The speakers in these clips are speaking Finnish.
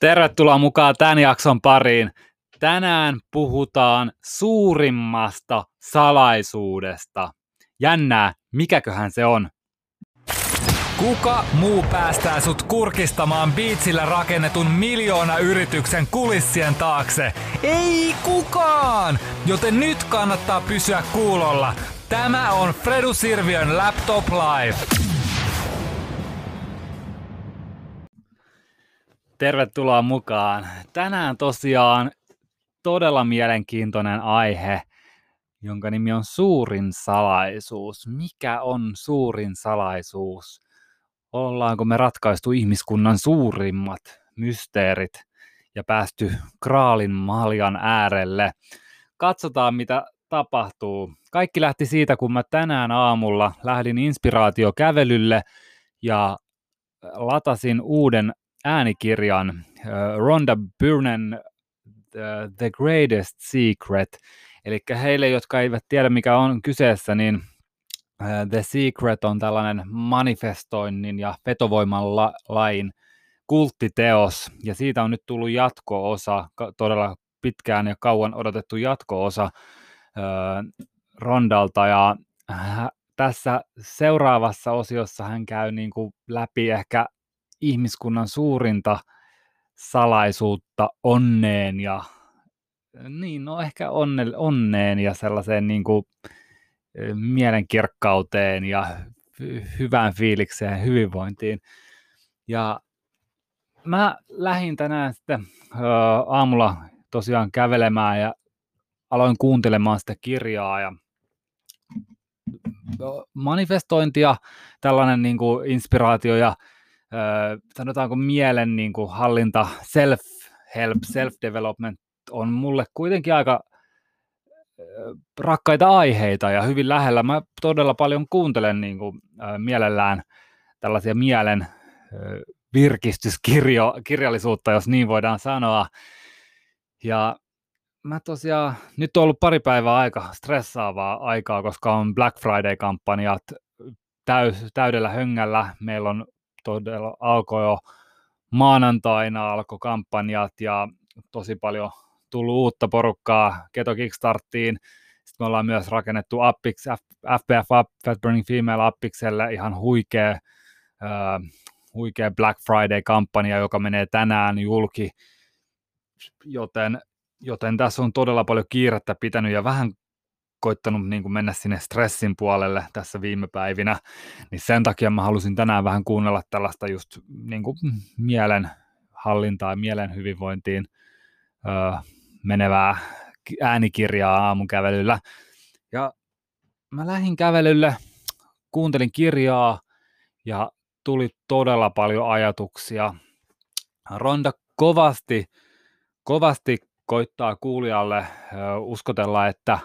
Tervetuloa mukaan tämän jakson pariin. Tänään puhutaan suurimmasta salaisuudesta. Jännää, mikäköhän se on? Kuka muu päästää sut kurkistamaan biitsillä rakennetun miljoona yrityksen kulissien taakse? Ei kukaan! Joten nyt kannattaa pysyä kuulolla. Tämä on Fredu Sirviön Laptop Live. Tervetuloa mukaan. Tänään tosiaan todella mielenkiintoinen aihe, jonka nimi on suurin salaisuus. Mikä on suurin salaisuus? Ollaanko me ratkaistu ihmiskunnan suurimmat mysteerit ja päästy kraalin maljan äärelle? Katsotaan, mitä tapahtuu. Kaikki lähti siitä, kun mä tänään aamulla lähdin inspiraatiokävelylle ja latasin uuden äänikirjan Rhonda Byrnen The Greatest Secret. Eli heille, jotka eivät tiedä mikä on kyseessä, niin The Secret on tällainen manifestoinnin ja vetovoiman la- lain kulttiteos, ja siitä on nyt tullut jatko-osa, todella pitkään ja kauan odotettu jatko-osa Rondalta, ja tässä seuraavassa osiossa hän käy niin kuin läpi ehkä ihmiskunnan suurinta salaisuutta onneen ja niin, no ehkä onne, onneen ja sellaiseen niin kuin, mielenkirkkauteen ja hyvään fiilikseen ja hyvinvointiin. Ja mä lähdin tänään sitten aamulla tosiaan kävelemään ja aloin kuuntelemaan sitä kirjaa ja manifestointia, tällainen niin kuin inspiraatio ja sanotaanko mielen niin kuin hallinta, self-help, self-development on mulle kuitenkin aika rakkaita aiheita ja hyvin lähellä. Mä todella paljon kuuntelen niin kuin, mielellään tällaisia mielen virkistyskirjallisuutta, jos niin voidaan sanoa. Ja mä tosiaan, nyt on ollut pari päivää aika stressaavaa aikaa, koska on Black Friday-kampanjat täys, täydellä höngällä. Meillä on todella alkoi jo maanantaina alkoi kampanjat ja tosi paljon tullut uutta porukkaa Keto Kickstarttiin. Sitten me ollaan myös rakennettu appiksi, FBF Fat Burning Female appikselle ihan huikea, uh, huikea Black Friday-kampanja, joka menee tänään julki, joten, joten tässä on todella paljon kiirettä pitänyt ja vähän koittanut niin kuin mennä sinne stressin puolelle tässä viime päivinä, niin sen takia mä halusin tänään vähän kuunnella tällaista just niin kuin mielen hallintaa ja mielen hyvinvointiin öö, menevää äänikirjaa aamun kävelyllä. Ja mä lähdin kävelylle, kuuntelin kirjaa ja tuli todella paljon ajatuksia. Ronda kovasti, kovasti koittaa kuulijalle uskotella, että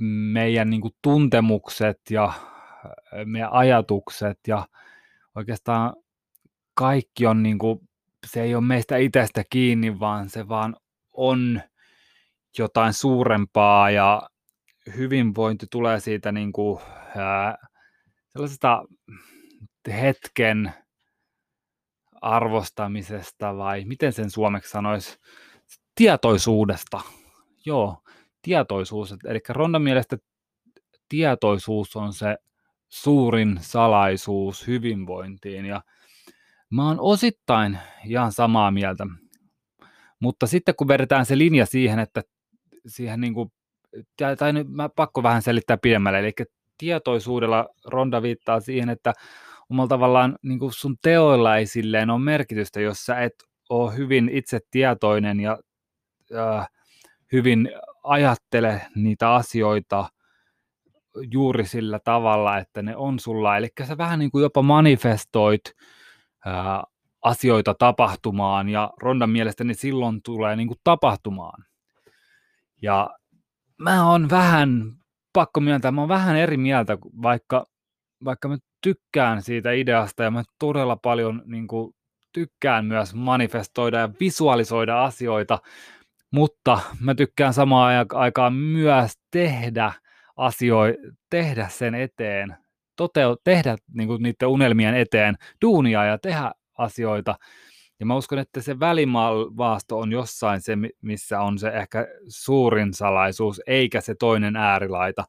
meidän niin kuin tuntemukset ja meidän ajatukset ja oikeastaan kaikki on niin kuin, se ei ole meistä itsestä kiinni, vaan se vaan on jotain suurempaa ja hyvinvointi tulee siitä niin kuin, ää, sellaisesta hetken arvostamisesta vai miten sen suomeksi sanoisi, tietoisuudesta. Joo, tietoisuus. Eli Ronda mielestä tietoisuus on se suurin salaisuus hyvinvointiin ja mä oon osittain ihan samaa mieltä. Mutta sitten kun vedetään se linja siihen, että siihen niin kuin, tai nyt mä pakko vähän selittää pidemmälle, eli tietoisuudella Ronda viittaa siihen, että omalla tavallaan niin kuin sun teoilla ei silleen ole merkitystä, jos sä et ole hyvin itse tietoinen ja äh, hyvin ajattele niitä asioita juuri sillä tavalla, että ne on sulla. Eli sä vähän niin kuin jopa manifestoit ää, asioita tapahtumaan ja Rondan mielestäni silloin tulee niin kuin tapahtumaan. Ja mä oon vähän, pakko myöntää, mä oon vähän eri mieltä, vaikka, vaikka mä tykkään siitä ideasta ja mä todella paljon niin kuin, tykkään myös manifestoida ja visualisoida asioita, mutta mä tykkään samaan aikaan myös tehdä asioita, tehdä sen eteen, toteu, tehdä niin kuin niiden unelmien eteen duunia ja tehdä asioita. Ja mä uskon, että se välimaasto on jossain se, missä on se ehkä suurin salaisuus, eikä se toinen äärilaita.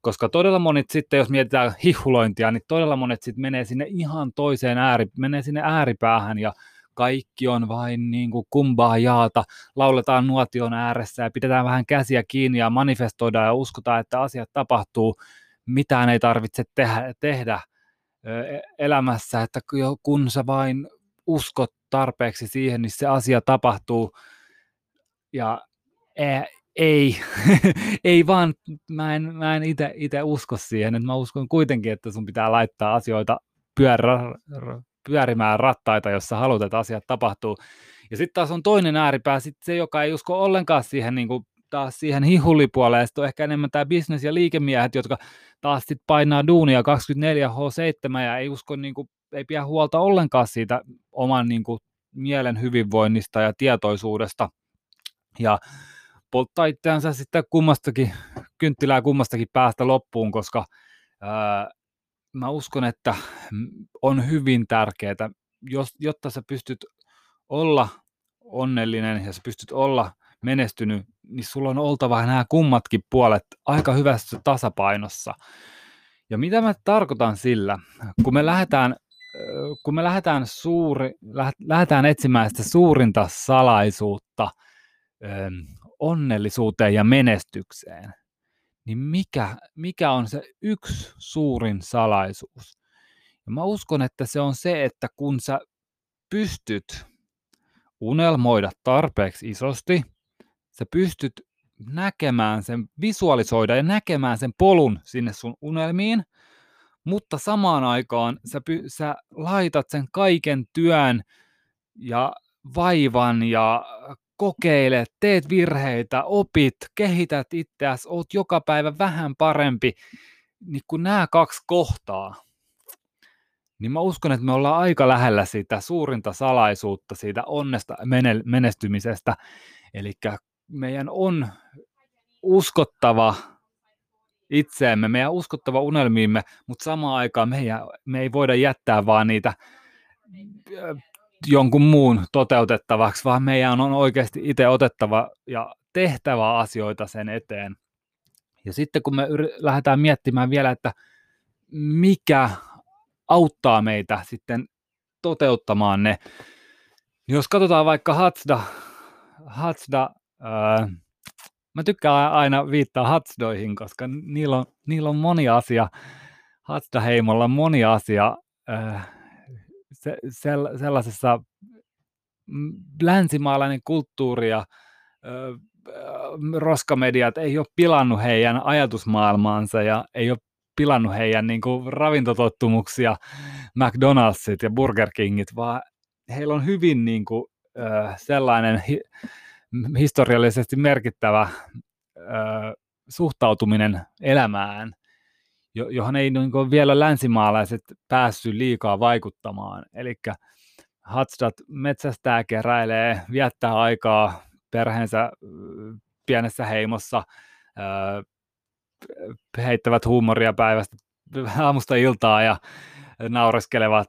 Koska todella monet sitten, jos mietitään hihulointia, niin todella monet sitten menee sinne ihan toiseen ääri, menee sinne ääripäähän ja kaikki on vain niin kuin kumbaa jaata, lauletaan nuotion ääressä ja pidetään vähän käsiä kiinni ja manifestoidaan ja uskotaan, että asiat tapahtuu, mitään ei tarvitse tehdä, tehdä e-, elämässä, että kun sä vain uskot tarpeeksi siihen, niin se asia tapahtuu. Ja ei, ei vaan, mä en, mä en itse usko siihen, että mä uskon kuitenkin, että sun pitää laittaa asioita pyörä, pyörimään rattaita, jossa haluat, että asiat tapahtuu. Ja sitten taas on toinen ääripää, sit se, joka ei usko ollenkaan siihen, niin kuin, taas siihen hihulipuoleen, sitten on ehkä enemmän tämä bisnes- ja liikemiehet, jotka taas sit painaa duunia 24H7 ja ei usko, niin kuin, ei pidä huolta ollenkaan siitä oman niin kuin, mielen hyvinvoinnista ja tietoisuudesta. Ja polttaa itseänsä sitten kummastakin, kynttilää kummastakin päästä loppuun, koska ää, mä uskon, että on hyvin tärkeää, jos, jotta sä pystyt olla onnellinen ja sä pystyt olla menestynyt, niin sulla on oltava nämä kummatkin puolet aika hyvässä tasapainossa. Ja mitä mä tarkoitan sillä, kun me lähdetään, kun me lähdetään, suuri, lähdetään etsimään sitä suurinta salaisuutta onnellisuuteen ja menestykseen, niin mikä, mikä on se yksi suurin salaisuus? Ja mä uskon, että se on se, että kun sä pystyt unelmoida tarpeeksi isosti, sä pystyt näkemään sen, visualisoida ja näkemään sen polun sinne sun unelmiin, mutta samaan aikaan sä, py, sä laitat sen kaiken työn ja vaivan ja kokeilet, teet virheitä, opit, kehität itseäsi, oot joka päivä vähän parempi, niin kun nämä kaksi kohtaa, niin mä uskon, että me ollaan aika lähellä sitä suurinta salaisuutta siitä onnesta menestymisestä. Eli meidän on uskottava itseemme, meidän uskottava unelmiimme, mutta samaan aikaan meidän, me ei voida jättää vaan niitä jonkun muun toteutettavaksi, vaan meidän on oikeasti itse otettava ja tehtävä asioita sen eteen. Ja sitten kun me yr- lähdetään miettimään vielä, että mikä auttaa meitä sitten toteuttamaan ne, jos katsotaan vaikka Hatsda, Hatsda ää, mä tykkään aina viittaa Hatsdoihin, koska niillä on, niillä on moni asia, Hatsda-heimolla on moni asia, ää, se, sell, sellaisessa mm, länsimaalainen kulttuuri ja ö, roskamediat ei ole pilannut heidän ajatusmaailmaansa ja ei ole pilannut heidän niin kuin, ravintotottumuksia, McDonald'sit ja Burger Kingit, vaan heillä on hyvin niin kuin, ö, sellainen hi, historiallisesti merkittävä ö, suhtautuminen elämään, johon ei niin kuin vielä länsimaalaiset päässyt liikaa vaikuttamaan. Eli Hatsdat metsästää, keräilee, viettää aikaa perheensä pienessä heimossa, heittävät huumoria päivästä aamusta iltaa ja naureskelevat,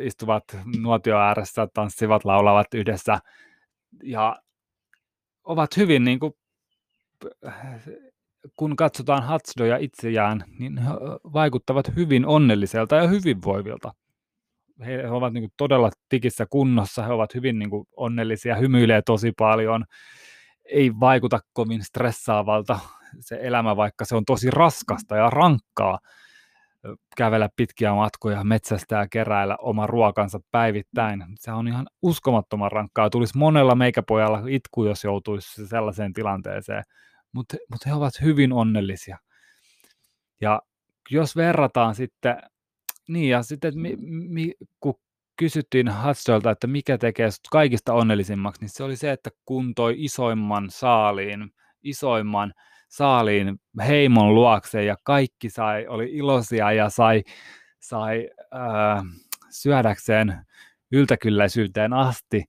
istuvat nuotio ääressä, tanssivat, laulavat yhdessä ja ovat hyvin niin kuin, kun katsotaan Hatsdoja itseään, niin he vaikuttavat hyvin onnelliselta ja hyvinvoivilta. He ovat niin todella tikissä kunnossa, he ovat hyvin niin onnellisia, hymyilee tosi paljon, ei vaikuta kovin stressaavalta se elämä, vaikka se on tosi raskasta ja rankkaa kävellä pitkiä matkoja, metsästää ja keräillä oma ruokansa päivittäin. Se on ihan uskomattoman rankkaa. Tulisi monella meikäpojalla itku, jos joutuisi sellaiseen tilanteeseen mutta, mutta he ovat hyvin onnellisia. Ja jos verrataan sitten, niin ja sitten mi, mi, kun kysyttiin Hudsolta, että mikä tekee kaikista onnellisimmaksi, niin se oli se, että kun toi isoimman saaliin, isoimman saaliin heimon luokse ja kaikki sai, oli iloisia ja sai, sai äh, syödäkseen yltäkylläisyyteen asti,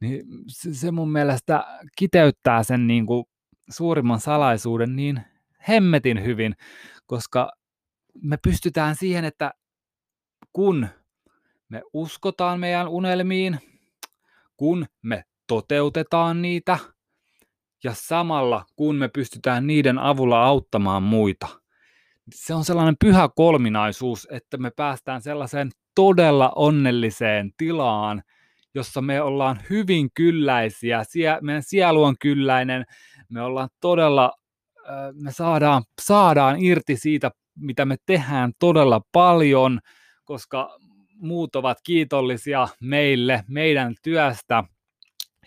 niin se mun mielestä kiteyttää sen niin kuin suurimman salaisuuden niin hemmetin hyvin, koska me pystytään siihen, että kun me uskotaan meidän unelmiin, kun me toteutetaan niitä ja samalla kun me pystytään niiden avulla auttamaan muita. Se on sellainen pyhä kolminaisuus, että me päästään sellaiseen todella onnelliseen tilaan, jossa me ollaan hyvin kylläisiä, meidän sielu on kylläinen, me ollaan todella, me saadaan, saadaan irti siitä, mitä me tehdään todella paljon, koska muut ovat kiitollisia meille, meidän työstä,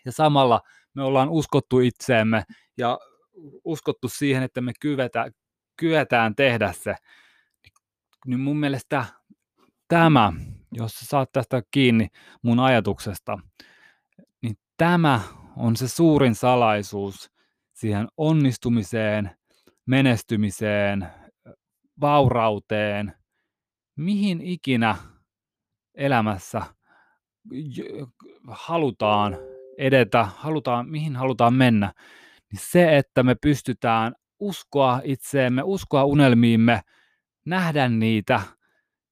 ja samalla me ollaan uskottu itseemme ja uskottu siihen, että me kyvetään, kyetään tehdä se. Niin mun mielestä tämä, jos sä saat tästä kiinni mun ajatuksesta, niin tämä on se suurin salaisuus siihen onnistumiseen, menestymiseen, vaurauteen, mihin ikinä elämässä halutaan edetä, halutaan, mihin halutaan mennä, niin se, että me pystytään uskoa itseemme, uskoa unelmiimme, nähdä niitä,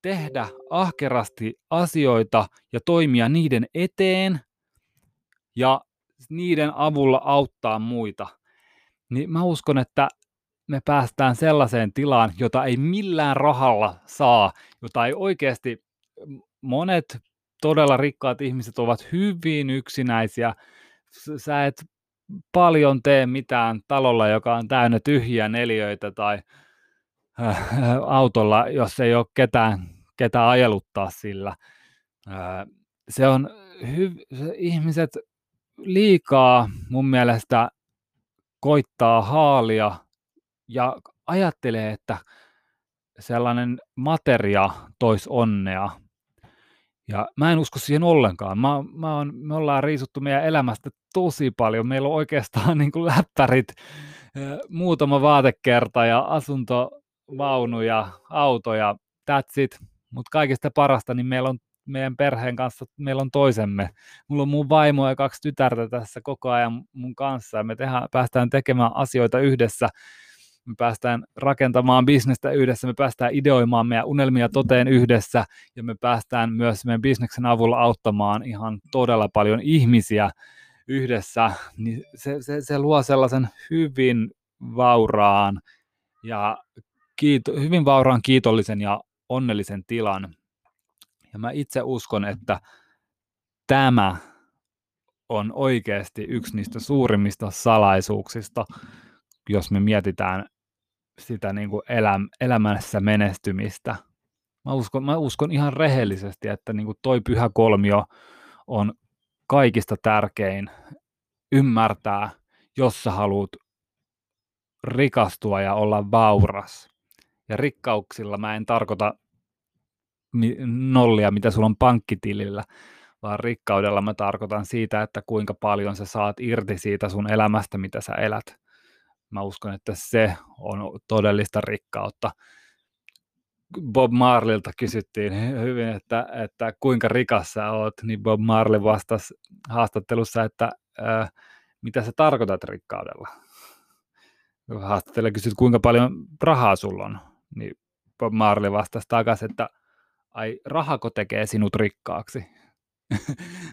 tehdä ahkerasti asioita ja toimia niiden eteen ja niiden avulla auttaa muita, niin mä uskon, että me päästään sellaiseen tilaan, jota ei millään rahalla saa, jota ei oikeasti monet todella rikkaat ihmiset ovat hyvin yksinäisiä. Sä et paljon tee mitään talolla, joka on täynnä tyhjiä neliöitä tai äh, autolla, jos ei ole ketään, ketään ajeluttaa sillä. Äh, se on hy- se ihmiset liikaa mun mielestä koittaa haalia ja ajattelee, että sellainen materia tois onnea. Ja mä en usko siihen ollenkaan. Mä, mä on, me ollaan riisuttu meidän elämästä tosi paljon. Meillä on oikeastaan niin kuin läppärit, muutama vaatekerta ja asuntovaunu ja auto ja that's it. Mutta kaikista parasta, niin meillä on meidän perheen kanssa, meillä on toisemme. Mulla on mun vaimo ja kaksi tytärtä tässä koko ajan mun kanssa ja me tehdään, päästään tekemään asioita yhdessä me päästään rakentamaan bisnestä yhdessä, me päästään ideoimaan meidän unelmia toteen yhdessä ja me päästään myös meidän bisneksen avulla auttamaan ihan todella paljon ihmisiä yhdessä, niin se, se, se luo sellaisen hyvin vauraan ja kiito, hyvin vauraan, kiitollisen ja onnellisen tilan. Ja mä itse uskon, että tämä on oikeasti yksi niistä suurimmista salaisuuksista, jos me mietitään sitä niin kuin eläm, elämässä menestymistä. Mä uskon, mä uskon ihan rehellisesti, että niin kuin toi pyhä kolmio on kaikista tärkein ymmärtää, jos sä haluat rikastua ja olla vauras. Ja rikkauksilla mä en tarkoita nollia, mitä sulla on pankkitilillä, vaan rikkaudella mä tarkoitan siitä, että kuinka paljon sä saat irti siitä sun elämästä, mitä sä elät mä uskon, että se on todellista rikkautta. Bob Marlilta kysyttiin hyvin, että, että kuinka rikas sä oot, niin Bob Marley vastasi haastattelussa, että ää, mitä sä tarkoitat rikkaudella. Haastattelija kysyi, kuinka paljon rahaa sulla on, niin Bob Marley vastasi takaisin, että ai rahako tekee sinut rikkaaksi.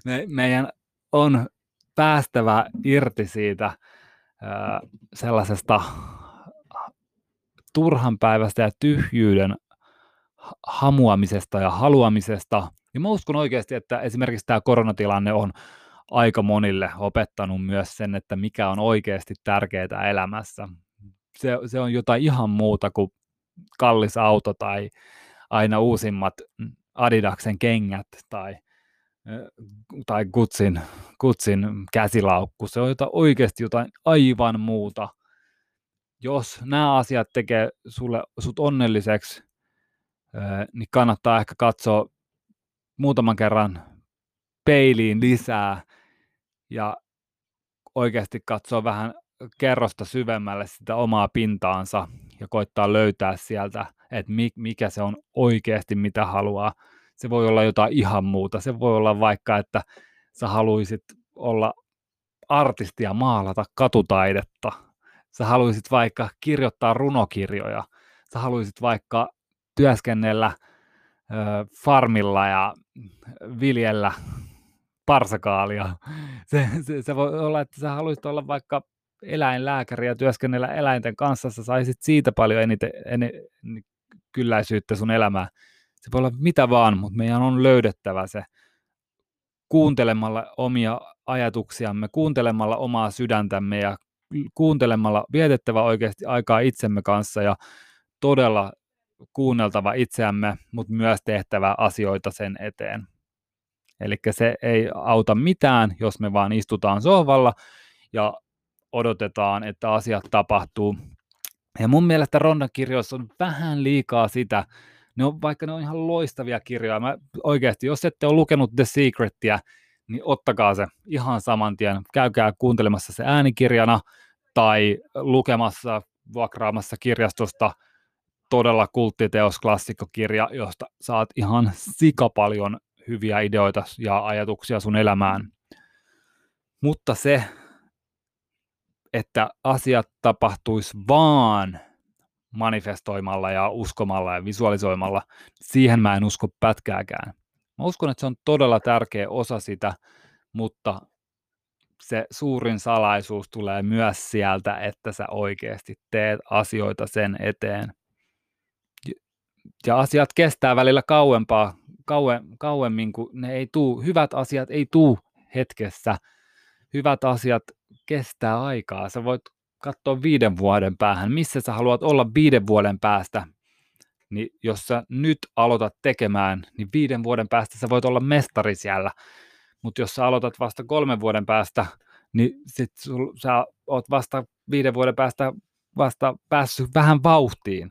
Me, meidän on päästävä irti siitä sellaisesta turhan päivästä ja tyhjyyden hamuamisesta ja haluamisesta. Ja mä uskon oikeasti, että esimerkiksi tämä koronatilanne on aika monille opettanut myös sen, että mikä on oikeasti tärkeää elämässä. Se, se on jotain ihan muuta kuin kallis auto tai aina uusimmat Adidaksen kengät tai – tai kutsin, kutsin käsilaukku. Se on jotain, oikeasti jotain aivan muuta. Jos nämä asiat tekee sulle, sut onnelliseksi, niin kannattaa ehkä katsoa muutaman kerran peiliin lisää ja oikeasti katsoa vähän kerrosta syvemmälle sitä omaa pintaansa ja koittaa löytää sieltä, että mikä se on oikeasti, mitä haluaa se voi olla jotain ihan muuta. Se voi olla vaikka, että sä haluaisit olla artisti ja maalata katutaidetta. Sä haluaisit vaikka kirjoittaa runokirjoja. Sä haluaisit vaikka työskennellä ö, farmilla ja viljellä parsakaalia. Se, se, se voi olla, että sä haluaisit olla vaikka eläinlääkäri ja työskennellä eläinten kanssa, sä saisit siitä paljon eniten, en, kylläisyyttä sun elämään. Se voi olla mitä vaan, mutta meidän on löydettävä se kuuntelemalla omia ajatuksiamme, kuuntelemalla omaa sydäntämme ja kuuntelemalla vietettävä oikeasti aikaa itsemme kanssa ja todella kuunneltava itseämme, mutta myös tehtävä asioita sen eteen. Eli se ei auta mitään, jos me vaan istutaan sohvalla ja odotetaan, että asiat tapahtuu. Ja mun mielestä Rondan kirjoissa on vähän liikaa sitä, ne on, vaikka ne on ihan loistavia kirjoja, mä oikeasti, jos ette ole lukenut The Secretia, niin ottakaa se ihan saman tien. Käykää kuuntelemassa se äänikirjana tai lukemassa, vuokraamassa kirjastosta todella kulttiteos, klassikkokirja, josta saat ihan sikapaljon hyviä ideoita ja ajatuksia sun elämään. Mutta se, että asiat tapahtuisi vaan manifestoimalla ja uskomalla ja visualisoimalla, siihen mä en usko pätkääkään. Mä uskon, että se on todella tärkeä osa sitä, mutta se suurin salaisuus tulee myös sieltä, että sä oikeasti teet asioita sen eteen. Ja asiat kestää välillä kauempaa, kauem, kauemmin, kun ne ei tuu, hyvät asiat ei tuu hetkessä. Hyvät asiat kestää aikaa. Sä voit katsoa viiden vuoden päähän, missä sä haluat olla viiden vuoden päästä, niin jos sä nyt aloitat tekemään, niin viiden vuoden päästä sä voit olla mestari siellä. Mutta jos sä aloitat vasta kolmen vuoden päästä, niin sit sul, sä oot vasta viiden vuoden päästä vasta päässyt vähän vauhtiin.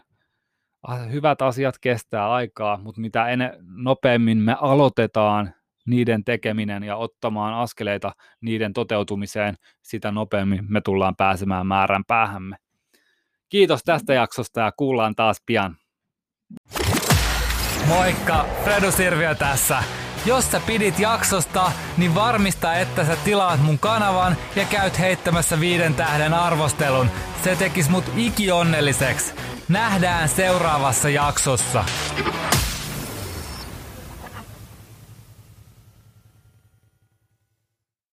Hyvät asiat kestää aikaa, mutta mitä ene, nopeammin me aloitetaan niiden tekeminen ja ottamaan askeleita niiden toteutumiseen, sitä nopeammin me tullaan pääsemään määrän päähämme. Kiitos tästä jaksosta ja kuullaan taas pian. Moikka, Fredo Sirviö tässä. Jos sä pidit jaksosta, niin varmista, että sä tilaat mun kanavan ja käyt heittämässä viiden tähden arvostelun. Se tekis mut ikionnelliseksi. Nähdään seuraavassa jaksossa.